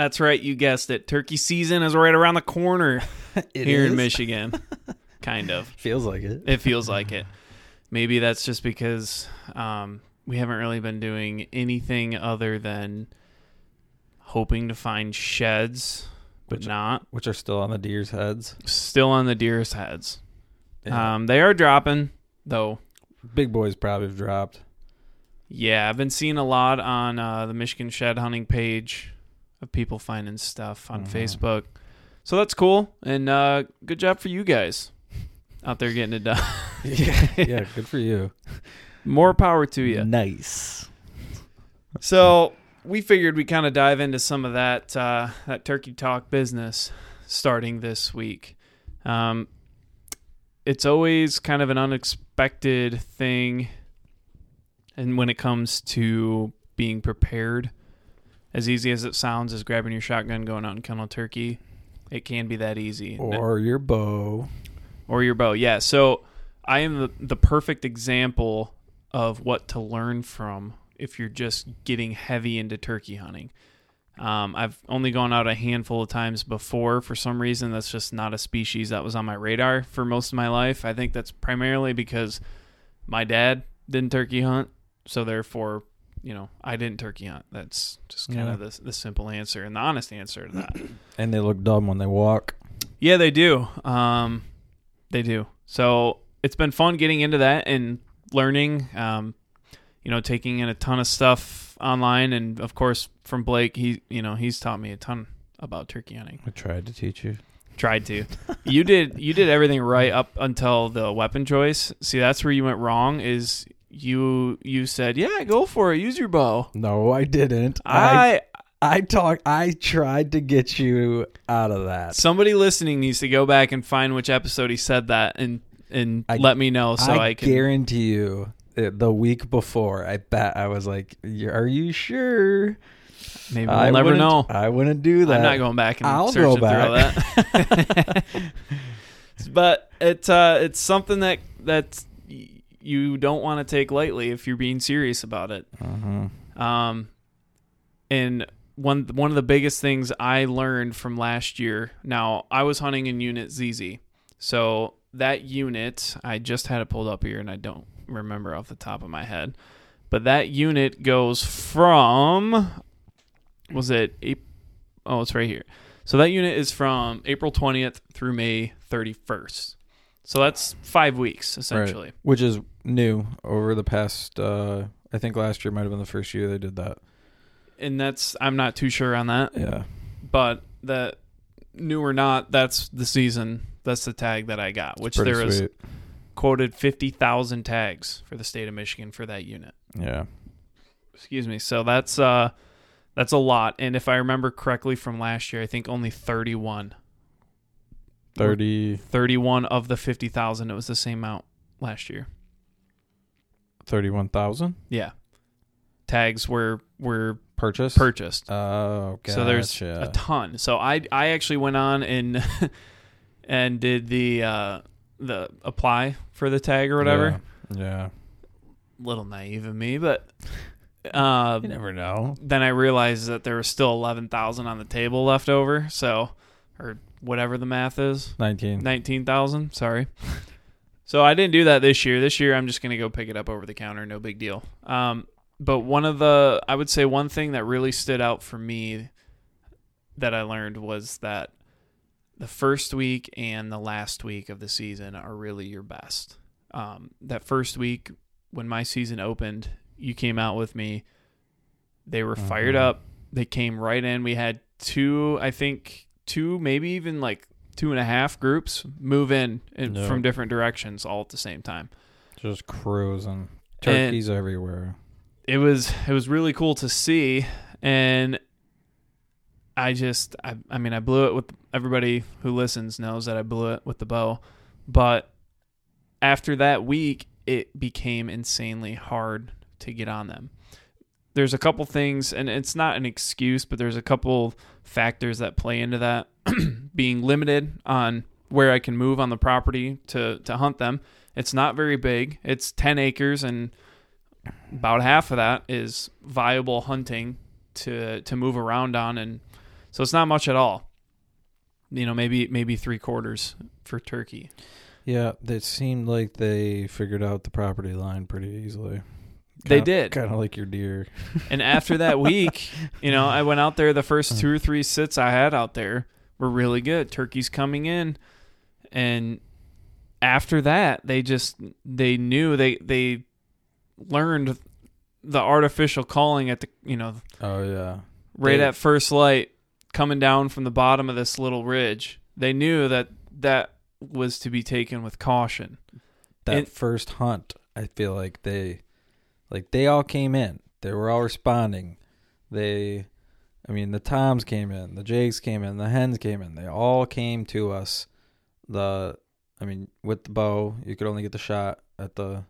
That's right. You guessed it. Turkey season is right around the corner here in? Michigan. kind of. Feels like it. It feels like it. Maybe that's just because um, we haven't really been doing anything other than hoping to find sheds, but Which- not. Which are still on the deer's heads. Still on the deer's heads. Yeah. Um, they are dropping, though. Big boys probably have dropped. Yeah, I've been seeing a lot on uh, the Michigan Shed Hunting page of people finding stuff on Mhm. Facebook. So that's cool, and uh, good job for you guys out there getting it done. yeah, yeah, good for you. More power to you. Nice. So we figured we kind of dive into some of that uh, that turkey talk business starting this week. Um, it's always kind of an unexpected thing, and when it comes to being prepared, as easy as it sounds, as grabbing your shotgun, going out and killing a turkey, it can be that easy. Or your bow. or your bow. Yeah. So I am the, the perfect example of what to learn from if you're just getting heavy into turkey hunting. Um, I've only gone out a handful of times before. For some reason, that's just not a species that was on my radar for most of my life. I think that's primarily because my dad didn't turkey hunt, so therefore, you know, I didn't turkey hunt. That's just kind Yeah. of the, the simple answer and the honest answer to that. And they look dumb when they walk. Yeah, they do. Um, they do. So it's been fun getting into that and learning. Um, you know, taking in a ton of stuff online, and of course from Blake, he you know he's taught me a ton about turkey hunting. I tried to teach you. Tried to. you did you did everything right up until the weapon choice. See, that's where you went wrong. Is you you said yeah, go for it, use your bow. No, I didn't. I I I talked. I tried to get you out of that. somebody listening needs to go back and find which episode he said that and and I- let me know so I, I, can guarantee you, uh, the week before, I bet I was like, "Are you sure?" Maybe we'll I never know. I wouldn't do that. I'm not going back and I'll searching go through back. that. but it's uh, it's something that that y- you don't want to take lightly if you're being serious about it. Mhm. Um, and one one of the biggest things I learned from last year. Now I was hunting in Unit ZZ, so that unit I just had it pulled up here, and I don't remember off the top of my head. But that unit goes from was it April? Oh, it's right here. So that unit is from April 20th through May 31st. So that's five weeks essentially. Which is new over the past. Uh, I think last year might have been the first year they did that. And that's I'm not too sure on that. Yeah. but that new or not, that's the season. That's the tag that I got, which there was sweet. quoted fifty thousand tags for the state of Michigan for that unit. Yeah. Excuse me. So that's uh that's a lot. And if I remember correctly from last year, I think only 31. 30, 31 of the 50,000. It was the same amount last year. 31,000 Yeah. Tags were were purchase. purchased. Oh, gotcha. So there's a ton. So I I actually went on and and did the uh the apply for the tag or whatever. Yeah. Little naive of me, but uh You never know. then I realized that there was still 11,000 on the table left over, so or whatever the math is. 19. 19,000, sorry. So I didn't do that this year. This year I'm just going to go pick it up over the counter, no big deal. Um but one of the I would say one thing that really stood out for me that I learned was that the first week and the last week of the season are really your best. Um, that first week when my season opened, you came out with me. They were fired Mhm. up. They came right in. We had two, I think, two, maybe even like two and a half groups move in, in Yeah. from different directions all at the same time. Just cruising. Turkeys everywhere. it was it was really cool to see and i just I, I mean i blew it with everybody who listens knows that i blew it with the bow but after that week it became insanely hard to get on them there's a couple things and it's not an excuse but there's a couple factors that play into that being limited on where i can move on the property to to hunt them it's not very big it's 10 acres and about half of that is viable hunting to to move around on, and so it's not much at all. You know, maybe maybe three quarters for turkey. Yeah, it seemed like they figured out the property line pretty easily. They did. Kind of like your deer. And after that week, you know, I went out there. The first uh-huh. two or three sits I had out there were really good. Turkeys coming in, and after that, they just they knew they they learned the artificial calling at the you know Oh yeah. right They- at first light coming down from the bottom of this little ridge. They knew that that was to be taken with caution. That And- first hunt, I feel like they like they all came in. They were all responding. They I mean the toms came in, the jakes came in, the hens came in. They all came to us. The I mean, with the bow, you could only get the shot at the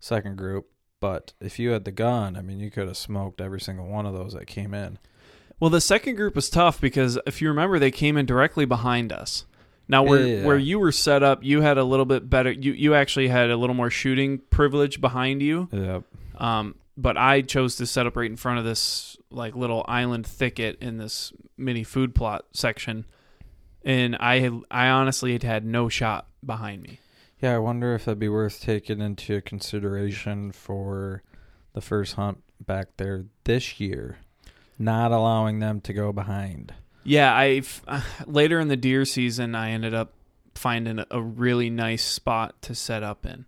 second group, but if you had the gun, I mean, you could have smoked every single one of those that came in. Well, the second group was tough because if you remember, they came in directly behind us. Now, where Yeah. where you were set up, you had a little bit better. You you actually had a little more shooting privilege behind you. Yep. Um, but I chose to set up right in front of this like little island thicket in this mini food plot section, and I had I honestly had had no shot behind me. Yeah, I wonder if that'd be worth taking into consideration for the first hunt back there this year, not allowing them to go behind. Yeah, I later in the deer season, I ended up finding a really nice spot to set up in,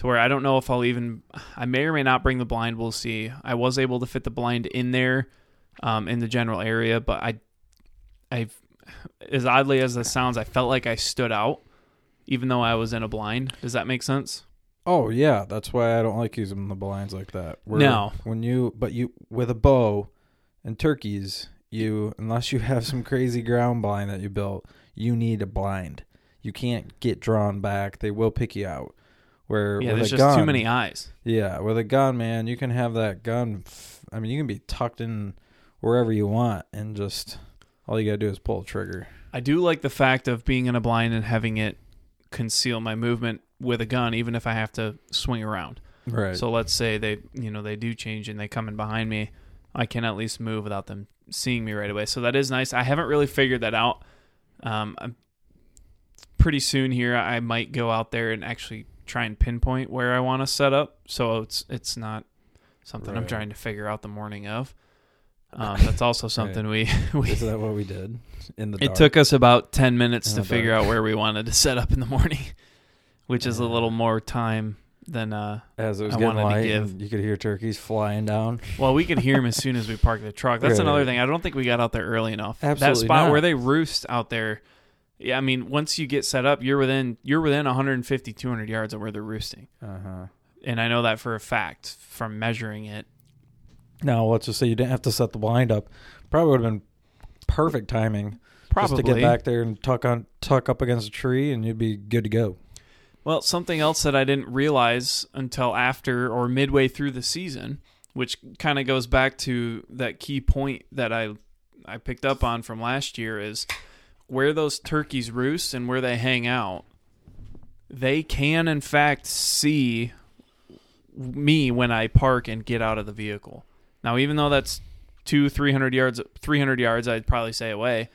to where I don't know if I'll even. I may or may not bring the blind. We'll see. I was able to fit the blind in there, um, in the general area, but I, I, as oddly as this sounds, I felt like I stood out, even though I was in a blind. Does that make sense? Oh yeah, that's why I don't like using the blinds like that. Where No. when you but you with a bow and turkeys, you unless you have some crazy ground blind that you built, you need a blind. You can't get drawn back; they will pick you out. Where Yeah, with there's a just too many eyes. Yeah, with a gun, man, you can have that gun. f- I mean, you can be tucked in wherever you want, and just all you gotta do is pull the trigger. I do like the fact of being in a blind and having it conceal my movement with a gun, even if I have to swing around. Right. So let's say they, you know, they do change and they come in behind me, I can at least move without them seeing me right away. So that is nice. I haven't really figured that out. Um, I'm pretty soon here. I might go out there and actually try and pinpoint where I want to set up. So it's it's not something I'm trying to figure out the morning of. Um, that's also something we we is that what we did in the? it took us about 10 minutes In to figure dark. out where we wanted to set up in the morning, which is a little more time than uh as it was I getting wanted to give. You could hear turkeys flying down. well, we could hear them as soon as we parked the truck. That's Right. another thing. I don't think we got out there early enough. that spot not. where they roost out there. Yeah, I mean, once you get set up, you're within you're within 150 200 yards of where they're roosting. Uh huh. And I know that for a fact from measuring it. Now let's just say you didn't have to set the blind up. Probably would have been perfect timing Probably just to get back there and tuck on tuck up against a tree, and you'd be good to go. Well, something else that I didn't realize until after or midway through the season, which kind of goes back to that key point that I I picked up on from last year is where those turkeys roost and where they hang out. They can in fact see me when I park and get out of the vehicle. Now, even though that's two, three hundred yards, three hundred yards, I'd probably say away.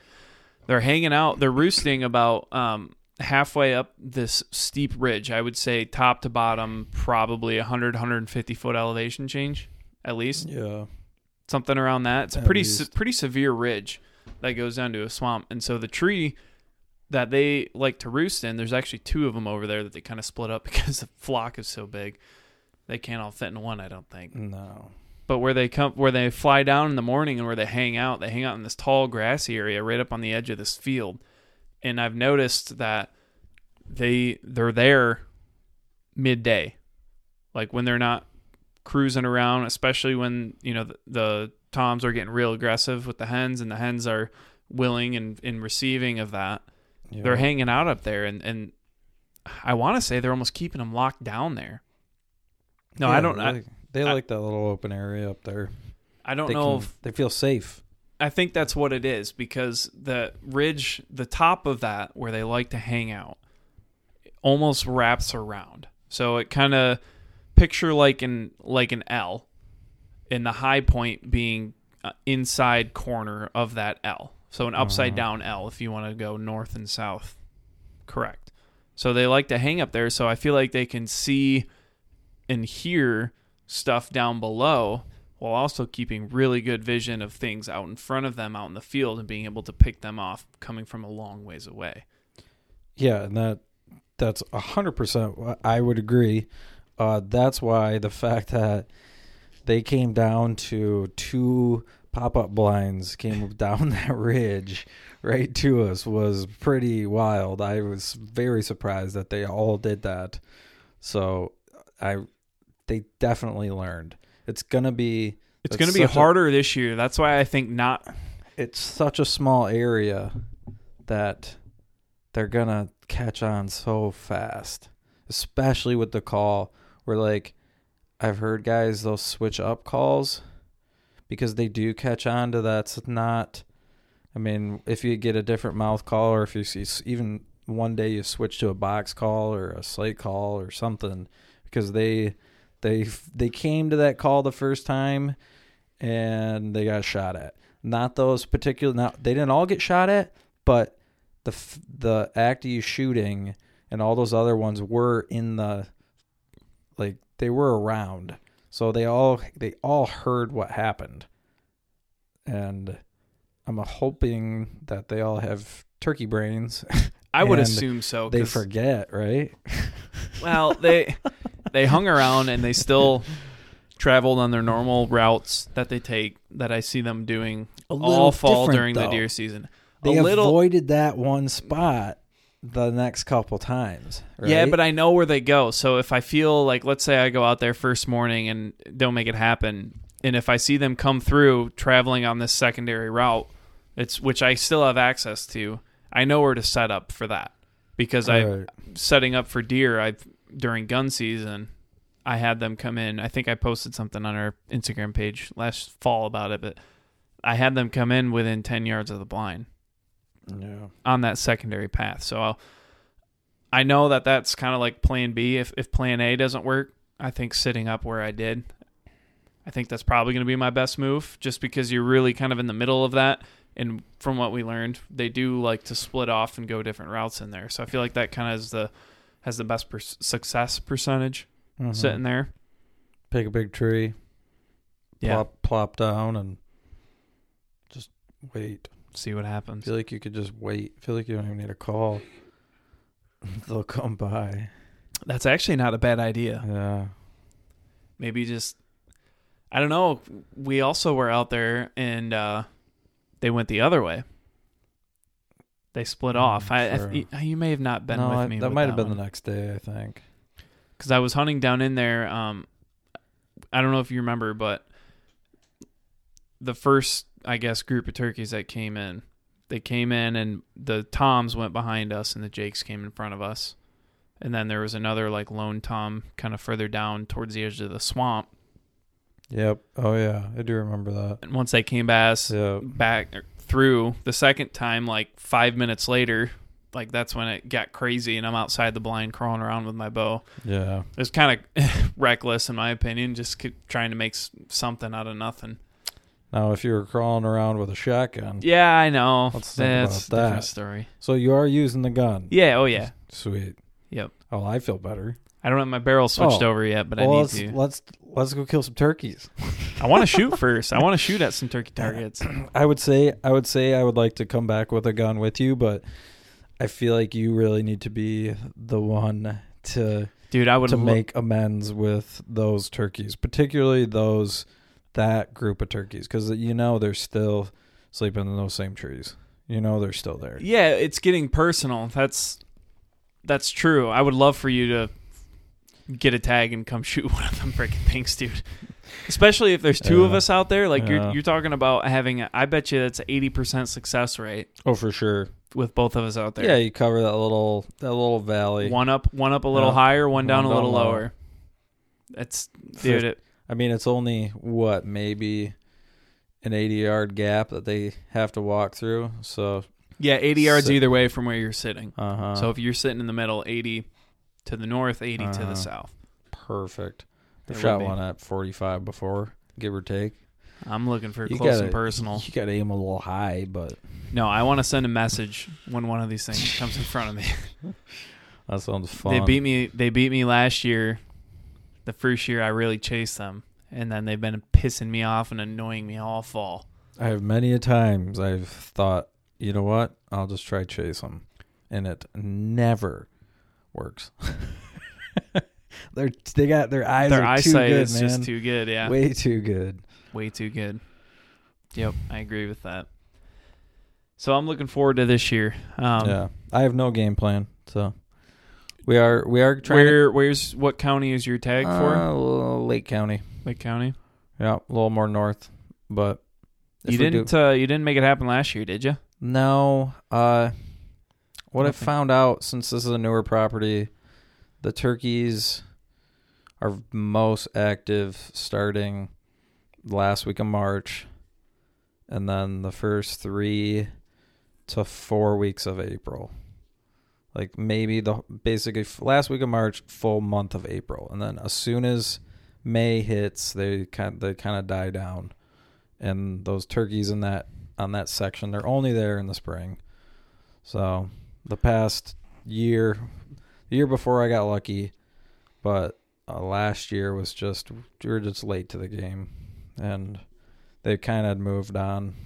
They're hanging out. They're roosting about um, halfway up this steep ridge. I would say top to bottom, probably 100, 150 foot elevation change, at least Yeah. something around that. It's a At pretty se- pretty severe ridge that goes down to a swamp, and so the tree that they like to roost in, there's actually two of them over there that they kind of split up because the flock is so big. They can't all fit in one, I don't think. No. But where they come, where they fly down in the morning and where they hang out, they hang out in this tall grassy area right up on the edge of this field. And I've noticed that they they're there midday, like when they're not cruising around, especially when you know the, the toms are getting real aggressive with the hens, and the hens are willing and, and receiving of that. Yeah. They're hanging out up there, and and I want to say they're almost keeping them locked down there. No, I don't. They, I, like, they I- like that little open area up there. I don't they know can- if they feel safe. I think that's what it is because the ridge, the top of that where they like to hang out, almost wraps around. So it kind of picture like an like an L, and the high point being uh, inside corner of that L. So an upside Uh-huh. down L if you want to go north and south. Correct. So they like to hang up there. So I feel like they can see and hear stuff down below while also keeping really good vision of things out in front of them out in the field and being able to pick them off coming from a long ways away. Yeah, and that that's a hundred percent. I would agree. Uh, that's why the fact that they came down to two pop up blinds came down that ridge right to us was pretty wild. I was very surprised that they all did that. So I they definitely learned. It's gonna be It's going to be such a- harder this year. That's why I think not it's such a small area that they're gonna catch on so fast, especially with the call. Where like I've heard guys they'll switch up calls because they do catch on to that's not. I mean, if you get a different mouth call, or if you see even one day you switch to a box call or a slate call or something, because they they they came to that call the first time and they got shot at. Not those particular. Now they didn't all get shot at, but the the act of you shooting and all those other ones were in the like they were around, so they all they all heard what happened, and I'm hoping that they all have turkey brains. I would assume so. They forget, right? Well, they they hung around and they still traveled on their normal routes that they take that I see them doing all fall during the deer season. They a little avoided that one spot the next couple times. Right? Yeah, but I know where they go. So if I feel like let's say I go out there first morning and don't make it happen and if I see them come through traveling on this secondary route, it's which I still have access to, I know where to set up for that. Because I Right. setting up for deer, I during gun season, I had them come in. I think I posted something on our Instagram page last fall about it, but I had them come in within 10 yards of the blind yeah. on that secondary path. So I'll, I know that that's kind of like plan B. If, if plan A doesn't work, I think sitting up where I did, I think that's probably going to be my best move just because you're really kind of in the middle of that. And from what we learned, they do like to split off and go different routes in there. So I feel like that kind of is the has the best per- success percentage Mhm. sitting there. Pick a big tree, Yeah, plop, plop down, and just wait. See what I happens. feel like you could just wait. I feel like you don't even need a call. They'll come by. That's actually not a bad idea. Yeah. maybe just I don't know. We also were out there and uh, they went the other way. They split Mm, off. I, sure. I you, you may have not been no, with I- me. that might have been the next day. I think. because I was hunting down in there. Um, I don't know if you remember, but the first, I guess, group of turkeys that came in, they came in and the toms went behind us and the jakes came in front of us, and then there was another like lone tom kind of further down towards the edge of the swamp. Yep. Oh yeah, I do remember that. And once they came back, Yeah. back through the second time, like five minutes later, like that's when it got crazy, and I'm outside the blind crawling around with my bow. Yeah. It was kind of reckless, in my opinion, just trying to make something out of nothing. Now, if you were crawling around with a shotgun, Yeah, I know. Let's think That's about a different that. story. so you are using the gun. Yeah. Oh yeah. Sweet. Yep. Oh, I feel better. I don't have my barrel switched Oh. over yet, but I well, need let's to. let's let's go kill some turkeys. I want to shoot first. I want to shoot at some turkey targets. I would say I would say I would like to come back with a gun with you, but I feel like you really need to be the one to Dude, I would to lo- make amends with those turkeys, particularly those that group of turkeys, because you know they're still sleeping in those same trees. You know they're still there. Yeah, it's getting personal. That's that's true. I would love for you to get a tag and come shoot one of them freaking things, dude. Especially if there's two of us out there. Like Yeah. you're you're talking about having. A, I bet you that's eighty percent success rate Oh, for sure. with both of us out there. Yeah, you cover that little that little valley. one up, one up a little Yeah. higher, one down One a little down low. lower. That's dude. It, I mean, it's only what maybe an eighty yard gap that they have to walk through. So, yeah, eighty yards So- either way from where you're sitting. uh huh. So if you're sitting in the middle, eighty to the north, 80 to Uh-huh. the south. perfect. I've shot one at forty five before, give or take. I'm looking for You close gotta- and personal. You gotta aim a little high, but No, I want to send a message when one of these things comes in front of me. that sounds fun. They beat me. They beat me last year. The first year I really chased them, and then they've been pissing me off and annoying me all fall. I have many a times I've thought, you know what? I'll just try chase them, and it never works. They're they got their eyes Their are too eyesight good, is man. just too good. Yeah, way, way too good. Way too good. Yep, I agree with that. So I'm looking forward to this year. Um, yeah, I have no game plan, so we are we are trying Where, where's what county is your tag to for? uh, Lake County. Lake County. Yeah, a little more north, but You didn't. do- Uh, you didn't make it happen last year, did you? No. Uh, what I found out since this is a newer property, the turkeys are most active starting last week of March, and then the first three to four weeks of April. Like maybe the basically last week of March, full month of April, and then as soon as May hits, they kind they kind of die down, and those turkeys in that on that section they're only there in the spring. So the past year, the year before I got lucky, but uh, last year was just we were just late to the game, and they kind of moved on.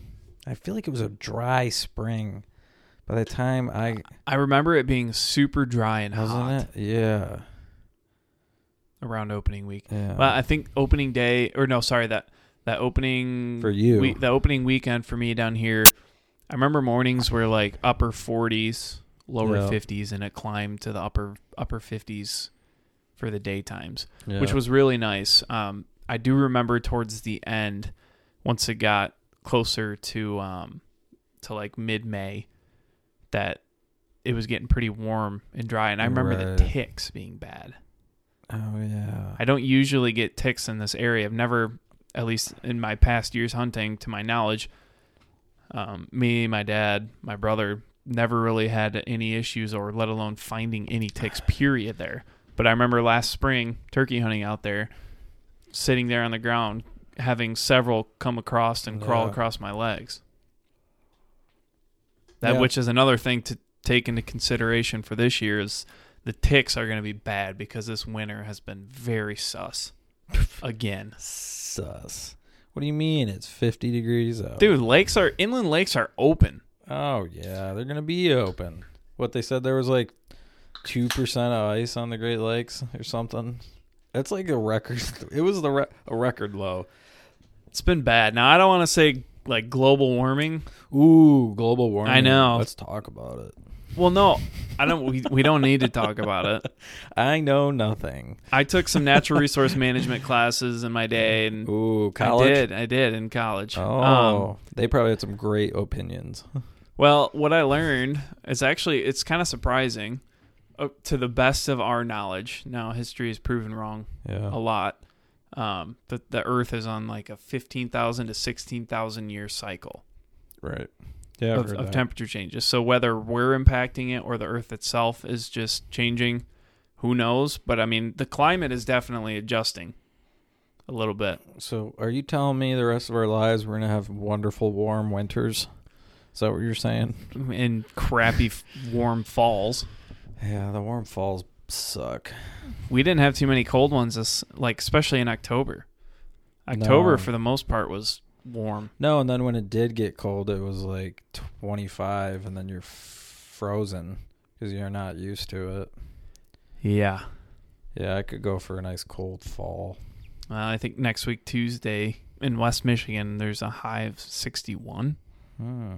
I feel like it was a dry spring. By the time I I remember it being super dry and hot it, yeah, around opening week. yeah. Well, I think opening day, or no, sorry that that opening For you. week, the opening weekend for me down here. I remember mornings were like upper 40s, lower Yeah. 50s, and it climbed to the upper upper 50s for the daytimes, yeah. which was really nice. Um, I do remember towards the end, once it got closer to um, to like mid May, that it was getting pretty warm and dry, and I remember the ticks being bad. oh yeah, I don't usually get ticks in this area. I've never, at least in my past years hunting, to my knowledge, um, me, my dad, my brother never really had any issues or let alone finding any ticks, period, there. But I remember last spring, turkey hunting out there, sitting there on the ground, having several come across and crawl Yeah. across my legs. That, Yeah. which is another thing to take into consideration for this year is the ticks are going to be bad because this winter has been very sus again. sus. What do you mean? It's fifty degrees out, Dude, lakes are inland lakes are open. Oh yeah, they're gonna be open. What they said there was like two percent of ice on the Great Lakes or something. It's like a record. It was the re- a record low. It's been bad. Now I don't want to say like global warming. Ooh, global warming. I know. Let's talk about it. Well, no, I don't. We, we don't need to talk about it. I know nothing. I took some natural resource management classes in my day, and Ooh, college. I did. I did in college. Oh, Um, they probably had some great opinions. Well, what I learned is actually it's kind of surprising, uh, to the best of our knowledge. Now, history has proven wrong Yeah. a lot. Um, that the Earth is on like a fifteen thousand to sixteen thousand year cycle Right. Yeah. Of, of temperature changes. So whether we're impacting it or the Earth itself is just changing, who knows? But I mean, the climate is definitely adjusting a little bit. So, are you telling me the rest of our lives we're gonna have wonderful warm winters? Is that what you're saying? in crappy warm falls. Yeah, the warm falls suck. We didn't have too many cold ones this like especially in October. October No. for the most part was warm. No, and then when it did get cold, it was like 25, and then you're frozen because you're not used to it. Yeah. Yeah, I could go for a nice cold fall. Uh, I think next week Tuesday in West Michigan there's a high of 61 Hmm.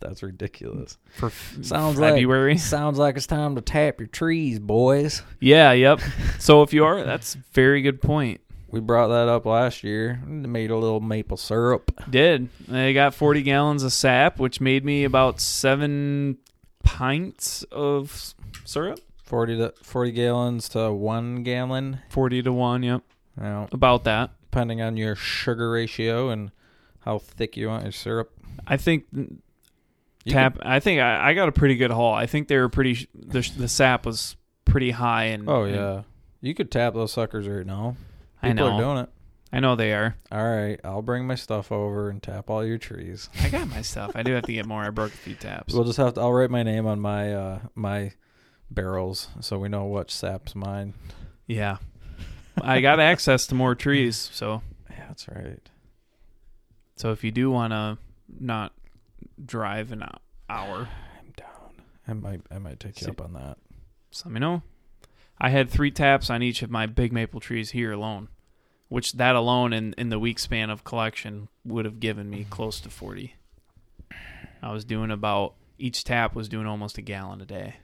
That's ridiculous. for Sounds like- February. Sounds like it's time to tap your trees, boys. yeah, yep. So if you are that's a very good point. We brought that up last year. Made a little maple syrup. Did. They got 40 gallons of sap which made me about 7 pints of syrup. 40 to 40 gallons to 1 gallon. 40 to 1, yep. Now, About that. depending on your sugar ratio and how thick you want your syrup. I think You tap. I think I, I got a pretty good haul. I think they were pretty. The, the sap was pretty high, and could- oh and yeah. You could tap those suckers right now. I People know. are doing it. I know they are. All right, I'll bring my stuff over and tap all your trees. I got my stuff. I do have to get more. I broke a few taps. We'll just have to. I'll write my name on my uh my barrels so we know what sap's mine. Yeah. I got access to more trees, so Yeah, that's right. so if you do want to not drive an hour, I'm down. I might I might take you See- up on that. just let me know. I had three taps on each of my big maple trees here alone, which that alone in, in the week span of collection would have given me mm-hmm. close to 40. I was doing about, each tap was doing almost a gallon a day.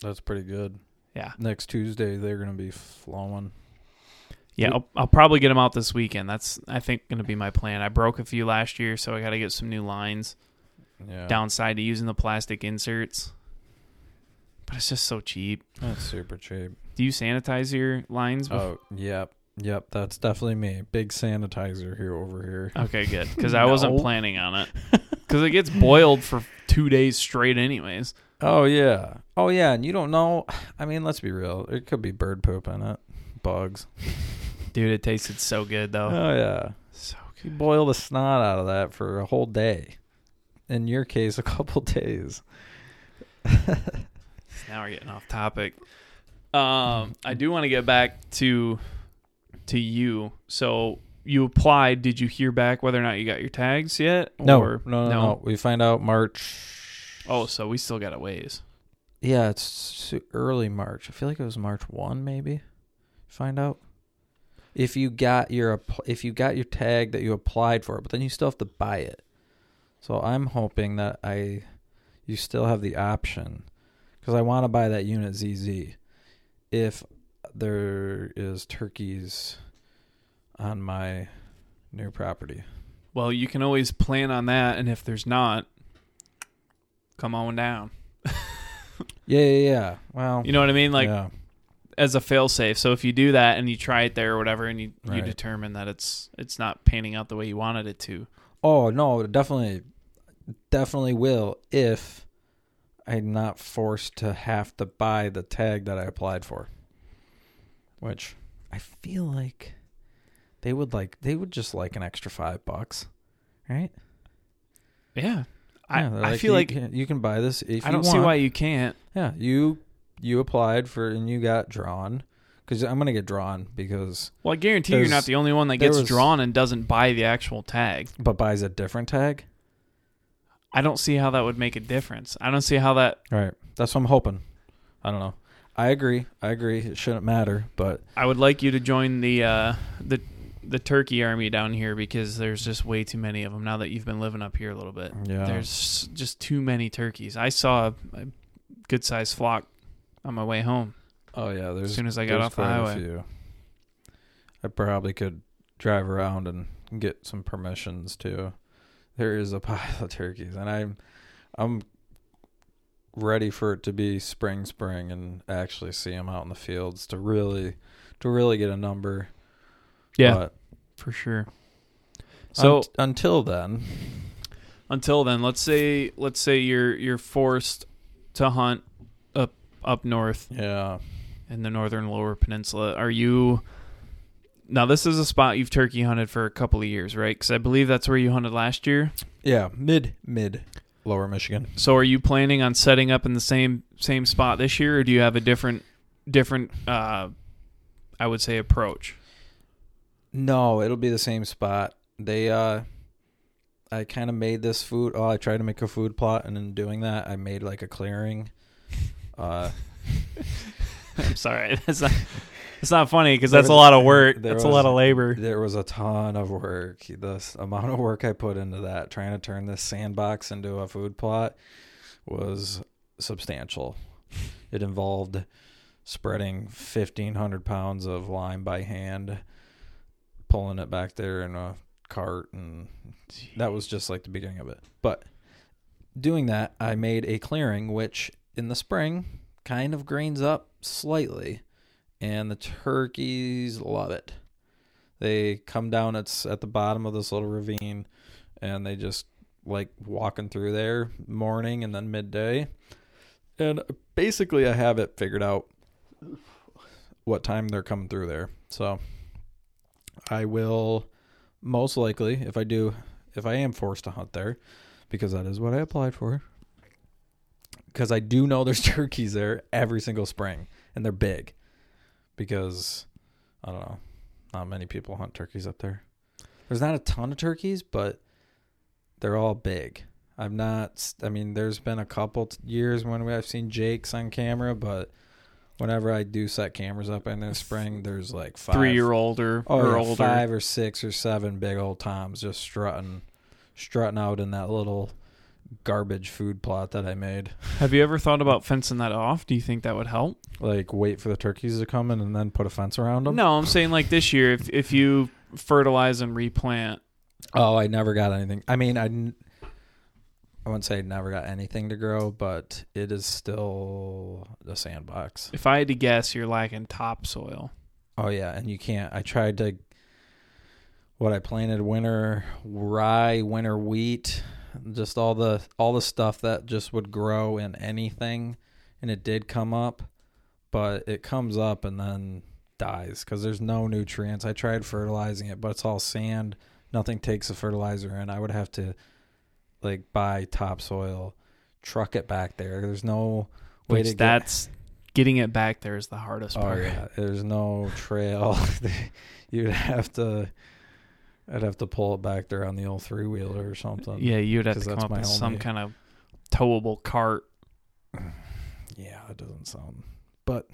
That's pretty good. Yeah. Next Tuesday they're gonna be flowing. Yeah, I'll, I'll probably get them out this weekend. That's, I think, going to be my plan. I broke a few last year, so I got to get some new lines. Yeah. Downside to using the plastic inserts. But it's just so cheap. That's super cheap. Do you sanitize your lines? Oh, yep. Yep, that's definitely me. Big sanitizer here over here. Okay, good. Because I wasn't planning on it. Because it gets boiled for two days straight, anyways. Oh yeah. Oh yeah, and you don't know I mean, let's be real. It could be bird poop in it. Bugs. Dude, it tasted so good, though. Oh yeah. so You good. boil the snot out of that for a whole day. In your case, a couple days. Now we're getting off topic. Um, I do want to get back to to you. So you applied. Did you hear back whether or not you got your tags yet? No, Or- no, no, no. We find out March. Oh, so we still got a ways. Yeah, it's early March. I feel like it was March one, maybe. Find out if you got your if you got your tag that you applied for, but then you still have to buy it. So I'm hoping that I you still have the option because I want to buy that unit ZZ if there is turkeys on my new property. Well, you can always plan on that, and if there's not, come on down. Yeah, yeah, yeah. Well, You know what I mean? Like yeah. As a failsafe. So if you do that and you try it there or whatever, and you, you determine that it's it's not panning out the way you wanted it to, Oh no, it definitely, definitely will if I'm not forced to have to buy the tag that I applied for. Which I feel like they would like. They would just like an extra five bucks, right? yeah, I Yeah, I feel you like can, you can buy this if I you don't see why you can't. Yeah, you you applied for and you got drawn because I'm gonna get drawn because Well, I guarantee you're not the only one that gets was- drawn and doesn't buy the actual tag. but buys a different tag. I don't see how that would make a difference. I don't see how that. Right. That's what I'm hoping. I don't know. I agree. I agree. It shouldn't matter, but I would like you to join the uh, the the turkey army down here because there's just way too many of them now that you've been living up here a little bit. yeah. There's just too many turkeys. I saw a, a good sized flock on my way home. oh yeah. There's as soon as I got off the highway. few. I probably could drive around and get some permissions too. There is a pile of turkeys, and I'm I'm ready for it to be spring, spring, and actually see them out in the fields to really to really get a number. But for sure. So unt- until then, until then, let's say let's say you're you're forced to hunt up north yeah, in the northern lower peninsula. Are you now? This is a spot you've turkey hunted for a couple of years, right? Because I believe that's where you hunted last year. yeah, mid mid lower Michigan. So are you planning on setting up in the same same spot this year, or do you have a different different uh, I would say approach? No, it'll be the same spot. They uh I kind of made this food. Oh, I tried to make a food plot and in doing that, I made like a clearing. Uh I'm sorry, that's not it's not funny because that's a lot of work. That's a lot of labor. there was a ton of work. The amount of work I put into that trying to turn this sandbox into a food plot was substantial. It involved spreading 1500 pounds of lime by hand, pulling it back there in a cart and that was just like the beginning of it. But doing that, I made a clearing which in the spring kind of grains up slightly and the turkeys love it. They come down it's at the bottom of this little ravine and they just like walking through there morning and then midday. And basically I have it figured out what time they're coming through there. So I will most likely, if I do, if I am forced to hunt there, because that is what I applied for. Because I do know there's turkeys there every single spring, and they're big. Because I don't know, not many people hunt turkeys up there. There's not a ton of turkeys, but they're all big. I've not. I mean, there's been a couple t- years when we, I've seen Jake's on camera, but whenever I do set cameras up in the spring, there's like five, Three year old or, oh, or older. five or six or seven big old toms just strutting, strutting out in that little garbage food plot that I made. Have you ever thought about fencing that off? Do you think that would help? Like wait for the turkeys to come in and then put a fence around them. No, I'm saying like this year, if if you fertilize and replant, Oh, I never got anything. I mean, I, I wouldn't say I never got anything to grow, but it is still a sandbox. if I had to guess, you're lacking topsoil. Oh yeah, and you can't. I tried to. What I planted winter rye, winter wheat, just all the all the stuff that just would grow in anything, and it did come up, but it comes up and then dies because there's no nutrients. I tried fertilizing it, but it's all sand. Nothing takes the fertilizer in. I would have to like buy topsoil, truck it back there. There's no way Which to get that's getting it back there is the hardest Oh part. yeah, there's no trail. You'd have to. I'd have to pull it back there on the old three wheeler or something. Yeah, you'd have to come up with some kind of towable cart. Yeah, it doesn't sound. But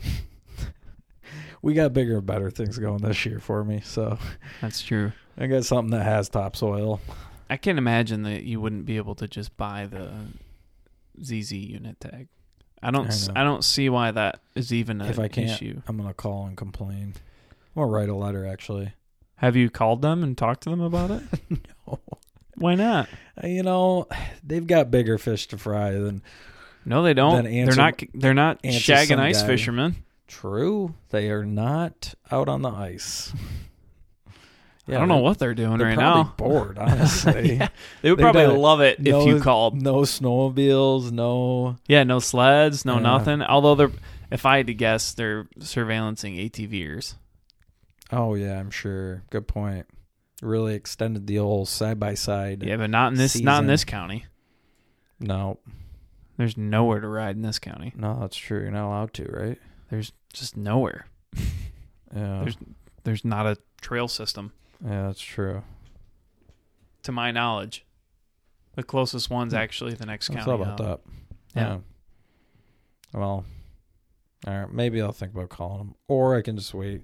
we got bigger and better things going this year for me, so That's true. I got something that has topsoil. I can't imagine that you wouldn't be able to just buy the ZZ unit tag. I don't. I. I don't see why that is even an If I can't- issue. I'm gonna call and complain. I'm gonna write a letter actually. Have you called them and talked to them about it? no. Why not? Uh, you know, they've got bigger fish to fry than No, they don't. Then They're not. They're not answer shagging ice guy. fishermen. true. They are not out on the ice. I don't know what they're doing They're right now. bored, honestly. Yeah. They would They've probably love it no- if you called. No snowmobiles, no. Yeah, no sleds, no Yeah. nothing. Although they're, if I had to guess, they're surveillancing ATVers. Oh yeah, I'm sure. Good point. Really extended the old side by side. Yeah, but not in this. Not in this county. No, There's nowhere to ride in this county. no, that's true. You're not allowed to, right? There's just nowhere. Yeah, There's- There's not a trail system, yeah, that's true. to my knowledge. The closest one's Hmm. actually the next county. up about up. that? Yeah. Well, all right. Maybe I'll think about calling them, or I can just wait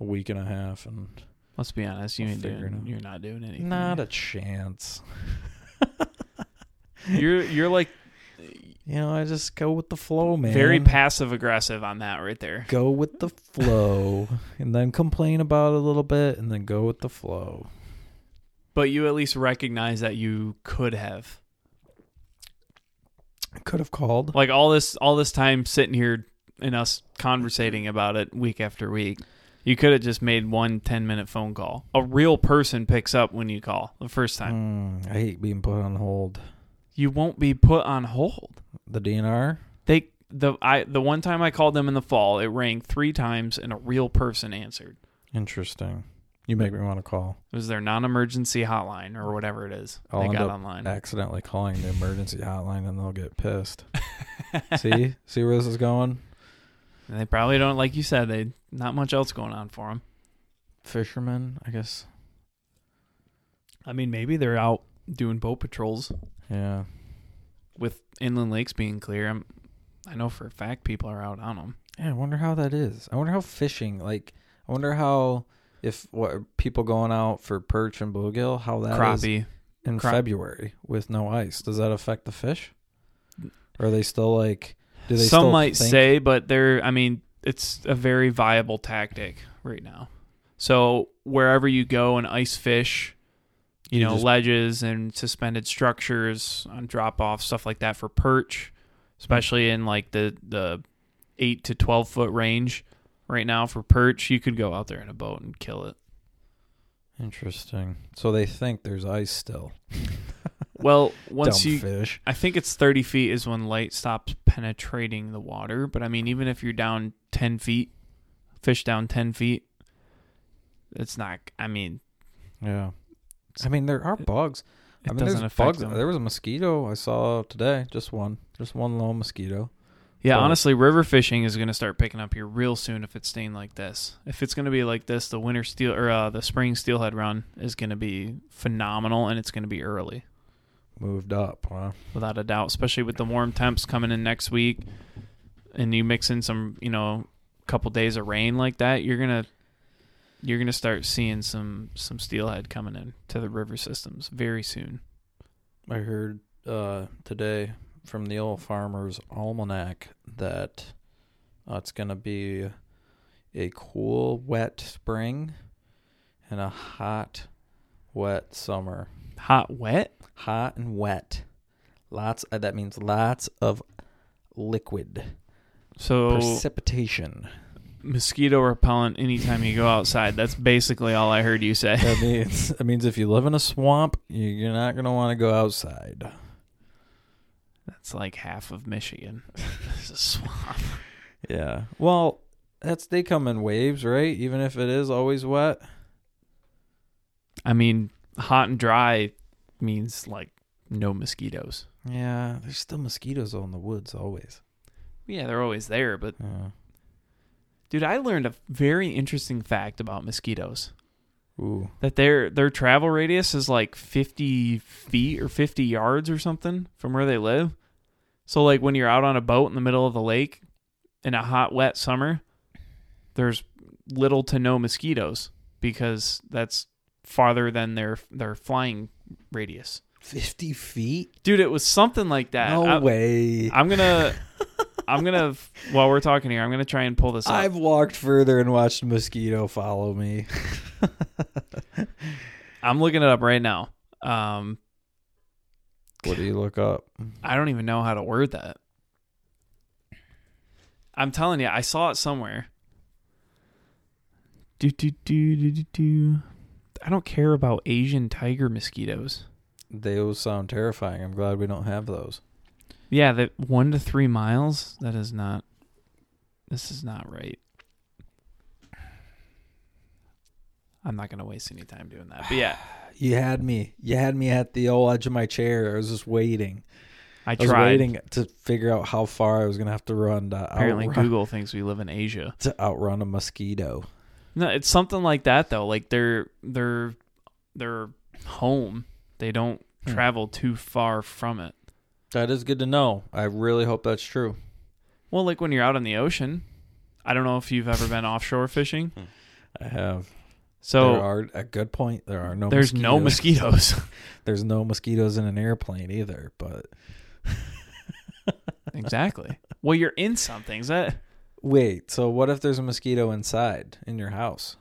a week and a half and Let's be honest. you I'll ain't doing, you're not doing anything. not a chance. You're you're like You know, I just go with the flow, man. very passive aggressive on that right there. go with the flow, and then complain about it a little bit, and then go with the flow. But you at least recognize that you could have. I could have called. Like all this all this time sitting here and us conversating about it week after week. You could have just made one 10 minute phone call. A real person picks up when you call the first time. Mm, I hate being put on hold. You won't be put on hold. The DNR. They the I the one time I called them in the fall, it rang 3 times and a real person answered. Interesting. You make me want to call. It was their non-emergency hotline or whatever it is. I'll they end got online. Accidentally calling the emergency hotline, and they'll get pissed. see, see where this is going. And they probably don't like you said they not much else going on for them. Fishermen, I guess. I mean, maybe they're out doing boat patrols Yeah. with inland lakes being clear. I'm, I know for a fact people are out on them. Yeah. I wonder how that is. I wonder how fishing. Like, I wonder how if what people going out for perch and bluegill, how that Crappie. in Crop- February with no ice. Does that affect the fish? Or are they still like? Some might think- say, but they're. I mean, it's a very viable tactic right now. So wherever you go and ice fish, you, You know, just- ledges and suspended structures on drop off stuff like that for perch, especially in like the the eight to twelve foot range. Right now for perch, you could go out there in a boat and kill it. Interesting. So they think there's ice still. Well, once Dumb you fish. I think it's 30 feet is when light stops penetrating the water. But I mean, even if you're down 10 feet, fish down 10 feet, it's not. I mean, Yeah. I mean, there are bugs. it I mean, doesn't there's affect bugs. them. There was a mosquito I saw today. Just one. Just one little mosquito. Yeah, But- honestly, river fishing is going to start picking up here real soon if it's staying like this. If it's going to be like this, the winter steel or uh, the spring steelhead run is going to be phenomenal, and it's going to be early Moved up. Huh? without a doubt. Especially with the warm temps coming in next week, and you mix in some, you know, couple days of rain like that, you're gonna you're gonna start seeing some some steelhead coming in to the river systems very soon. I heard uh, today from the old farmer's almanac that uh, it's to be a cool, wet spring and a hot, wet summer. Hot, wet. Hot and wet. Lots. Uh, that means lots of liquid So precipitation. mosquito repellent anytime you go outside. That's basically all I heard you say. That means that means if you live in a swamp, you- you're not going to want to go outside. That's like half of Michigan. It's a swamp. Yeah. Well, that's they come in waves, right? Even if it is always wet. I mean, hot and dry means like no mosquitoes. Yeah, there's still mosquitoes in the woods always. Yeah, they're always there, but Yeah. dude, I learned a very interesting fact about mosquitoes. Ooh. That their their travel radius is like 50 feet or 50 yards or something from where they live. So like when you're out on a boat in the middle of the lake in a hot wet summer, there's little to no mosquitoes because that's farther than their their flying radius. 50 feet? Dude, it was something like that. No I, way. I'm gonna, I'm gonna. While we're talking here, I'm gonna try and pull this up. I've walked further and watched mosquito follow me. I'm looking it up right now. Um, what do you look up? I don't even know how to word that. I'm telling you, I saw it somewhere. Do do do do do do. I don't care about Asian tiger mosquitoes. Those sound terrifying. I'm glad we don't have those. Yeah, that one to three miles. That is not. This is not right. I'm not gonna waste any time doing that. But yeah, You had me. You had me at the old edge of my chair. I was just waiting. I I was tried. waiting to figure out how far I was going to have to run to Apparently, outrun, Google thinks we live in Asia. to outrun a mosquito. No, it's something like that though. Like they're they're they're home. They don't Hmm. travel too far from it. That is good to know. I really hope that's true. Well, like when you're out in the ocean. I don't know if you've ever been offshore fishing. I have. So there are a good point. There are no. there's no mosquitoes. mosquitoes. There's no mosquitoes in an airplane either. But exactly. Well, you're in something. Is that wait, so what if there's a mosquito inside in your house?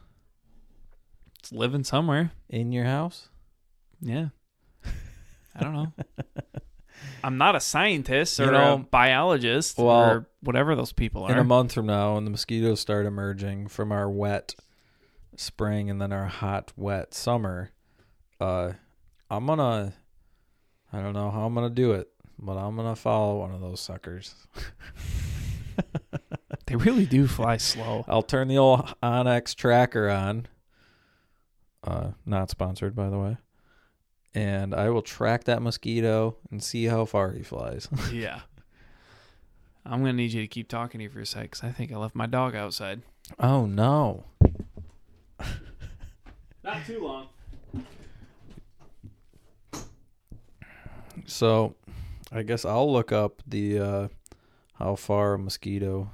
it's living somewhere? In your house? Yeah. I don't know. I'm not a scientist You or a biologist well, or whatever those people are. In a month from now, when the mosquitoes start emerging from our wet spring and then our hot, wet summer, uh, I'm gonna. I don't know how I'm gonna do it, but I'm gonna follow one of those suckers. They really do fly slow. I'll turn the old onX tracker on. Uh, not sponsored, by the way. And I will track that mosquito and see how far he flies. yeah. I'm gonna need you to keep talking to you for a sec, because I think I left my dog outside. oh no! Not too long. So, I guess I'll look up the uh, how far a mosquito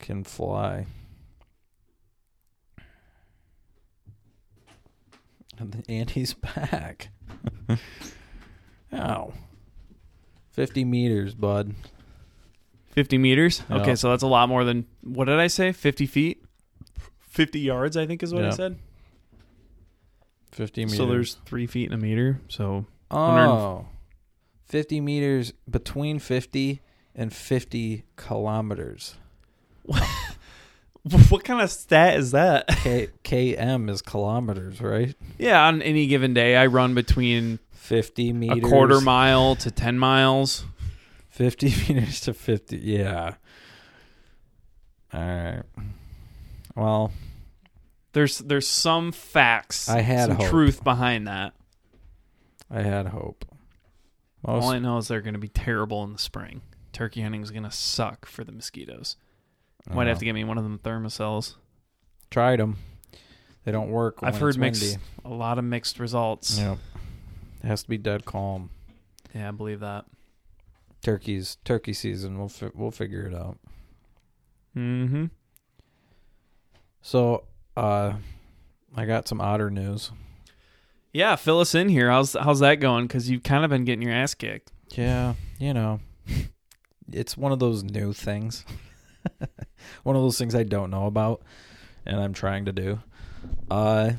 can fly. And, and he's back. Ow. 50 meters, bud. 50 meters. Yeah. Okay, so that's a lot more than what did I say? 50 feet. 50 yards, I think is what I said. 50 meters. So there's three feet in a meter. So oh, 50 meters between 50 and 50 kilometers. what kind of stat is that? K km is kilometers, right? yeah, on any given day, I run between 50 meters. a quarter mile to 10 miles. 50 meters to 50. Yeah. All right. Well, There's there's some facts, I had some hope. truth behind that. I had hope. Most, All I know is they're going to be terrible in the spring. Turkey hunting is going to suck for the mosquitoes. Might have to get me one of them Thermacells. tried them. They don't work. I've heard mixed, windy. a lot of mixed results. Yep. It has to be dead calm. Yeah, I believe that. Turkey's turkey season. We'll fi- we'll figure it out. Mm-hmm. So, uh, I got some otter news. Yeah, fill us in here. How's how's that going? Because you've kind of been getting your ass kicked. Yeah, you know, it's one of those new things. one of those things I don't know about, and I'm trying to do. Uh,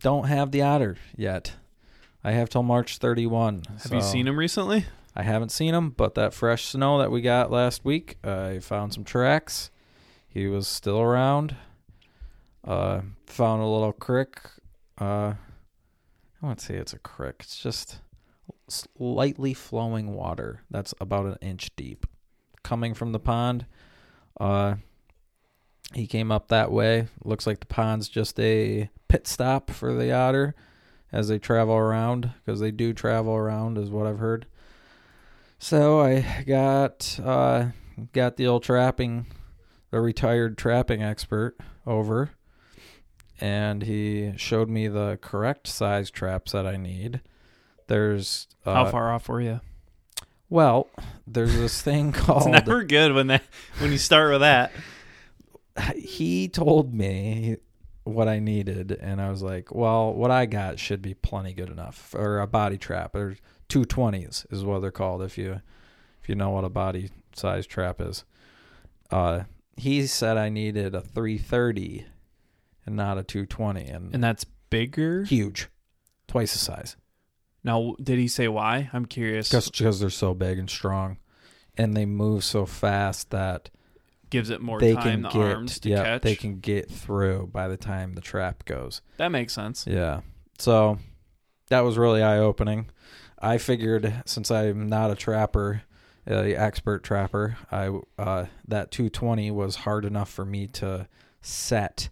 don't have the otter yet. I have till March 31. Have you seen him recently? I haven't seen him, but that fresh snow that we got last week, I found some tracks. He was still around. Uh, found a little creek. Uh, I won't say it's a creek. It's just slightly flowing water that's about an inch deep, coming from the pond. Uh, he came up that way. Looks like the pond's just a pit stop for the otter as they travel around because they do travel around, is what I've heard. So I got uh, got the old trapping, the retired trapping expert over, and he showed me the correct size traps that I need. There's uh, How far off were you? Well, there's this thing called. It's never good when that when you start with that. he told me what I needed, and I was like, "Well, what I got should be plenty good enough for a body trap." Or two twenties is what they're called if you if you know what a body size trap is. Uh, he said I needed a three thirty and not a two twenty, and, And that's bigger. huge, twice the size. Now, did he say why? I'm curious. Because they're so big and strong, and they move so fast that Gives it more they time can the get arms to yeah catch. they can get through by the time the trap goes. That makes sense. Yeah. So that was really eye opening. I figured since I'm not a trapper, a expert trapper, I uh, that 220 was hard enough for me to set.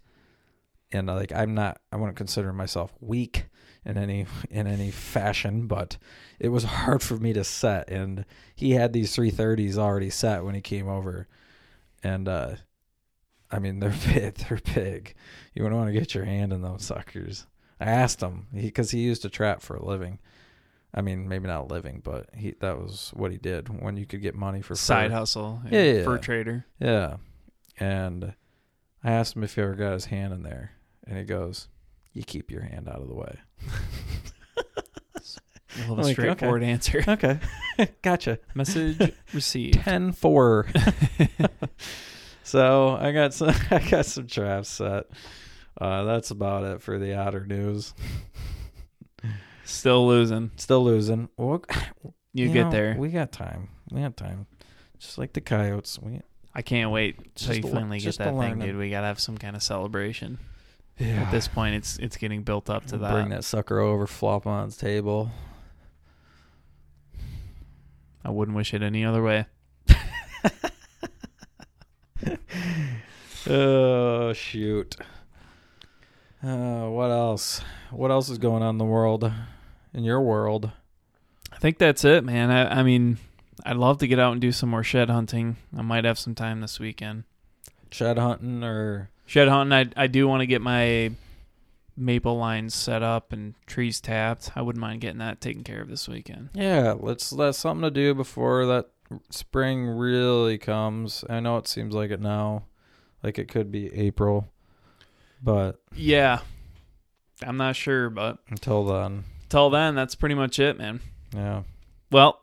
And uh, like I'm not, I wouldn't consider myself weak in any in any fashion, but it was hard for me to set. And he had these 330s already set when he came over, and uh, I mean they're big. They're big. You wouldn't want to get your hand in those suckers. I asked him because he, used to trap for a living. I mean, maybe not a living, but he that was what he did when you could get money for Side fur. hustle. Yeah, yeah, Fur trader. Yeah, and I asked him if he ever got his hand in there, and he goes, "You keep your hand out of the way." A little Like, straightforward answer. Okay, gotcha. Message received. 10 4. so I got some I got some traps set. Uh, that's about it for the otter news. Still losing. Still losing. Well, You, you get know, there. We got time. We got time. Just like the coyotes. We I can't wait till you finally get that thing, dude. We gotta have some kind of celebration. yeah. At this point, it's it's getting built up to that. Bring that sucker over, flop on its table. I wouldn't wish it any other way. Oh shoot. Uh, what else? What else is going on in the world? In your world? I think that's it, man. I, I mean, I'd love to get out and do some more shed hunting. I might have some time this weekend. Shed hunting or Shed hunting, I I do want to get my maple lines set up and trees tapped. I wouldn't mind getting that taken care of this weekend. Yeah, let's that's something to do before that spring really comes. I know it seems like it now, like it could be April, but Yeah, I'm not sure, but until then, till then, that's pretty much it, man. yeah, Well,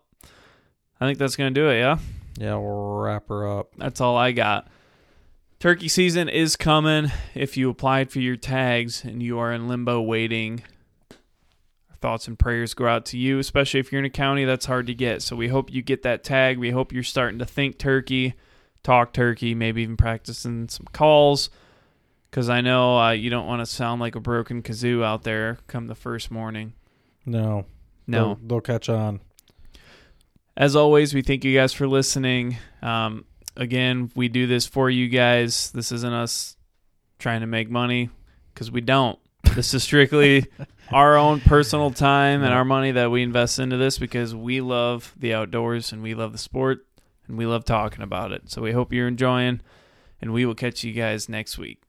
I think that's gonna do it. Yeah. yeah, we'll wrap her up. That's all I got. Turkey season is coming. If you applied for your tags and you are in limbo waiting, our thoughts and prayers go out to you, especially if you're in a county that's hard to get. So we hope you get that tag. We hope you're starting to think turkey, talk turkey, maybe even practicing some calls. Because I know uh, you don't want to sound like a broken kazoo out there come the first morning. No, No. they'll, they'll catch on. As always, we thank you guys for listening. Um, again, we do this for you guys. This isn't us trying to make money because we don't. This is strictly our own personal time and our money that we invest into this because we love the outdoors and we love the sport and we love talking about it. So we hope you're enjoying, and we will catch you guys next week.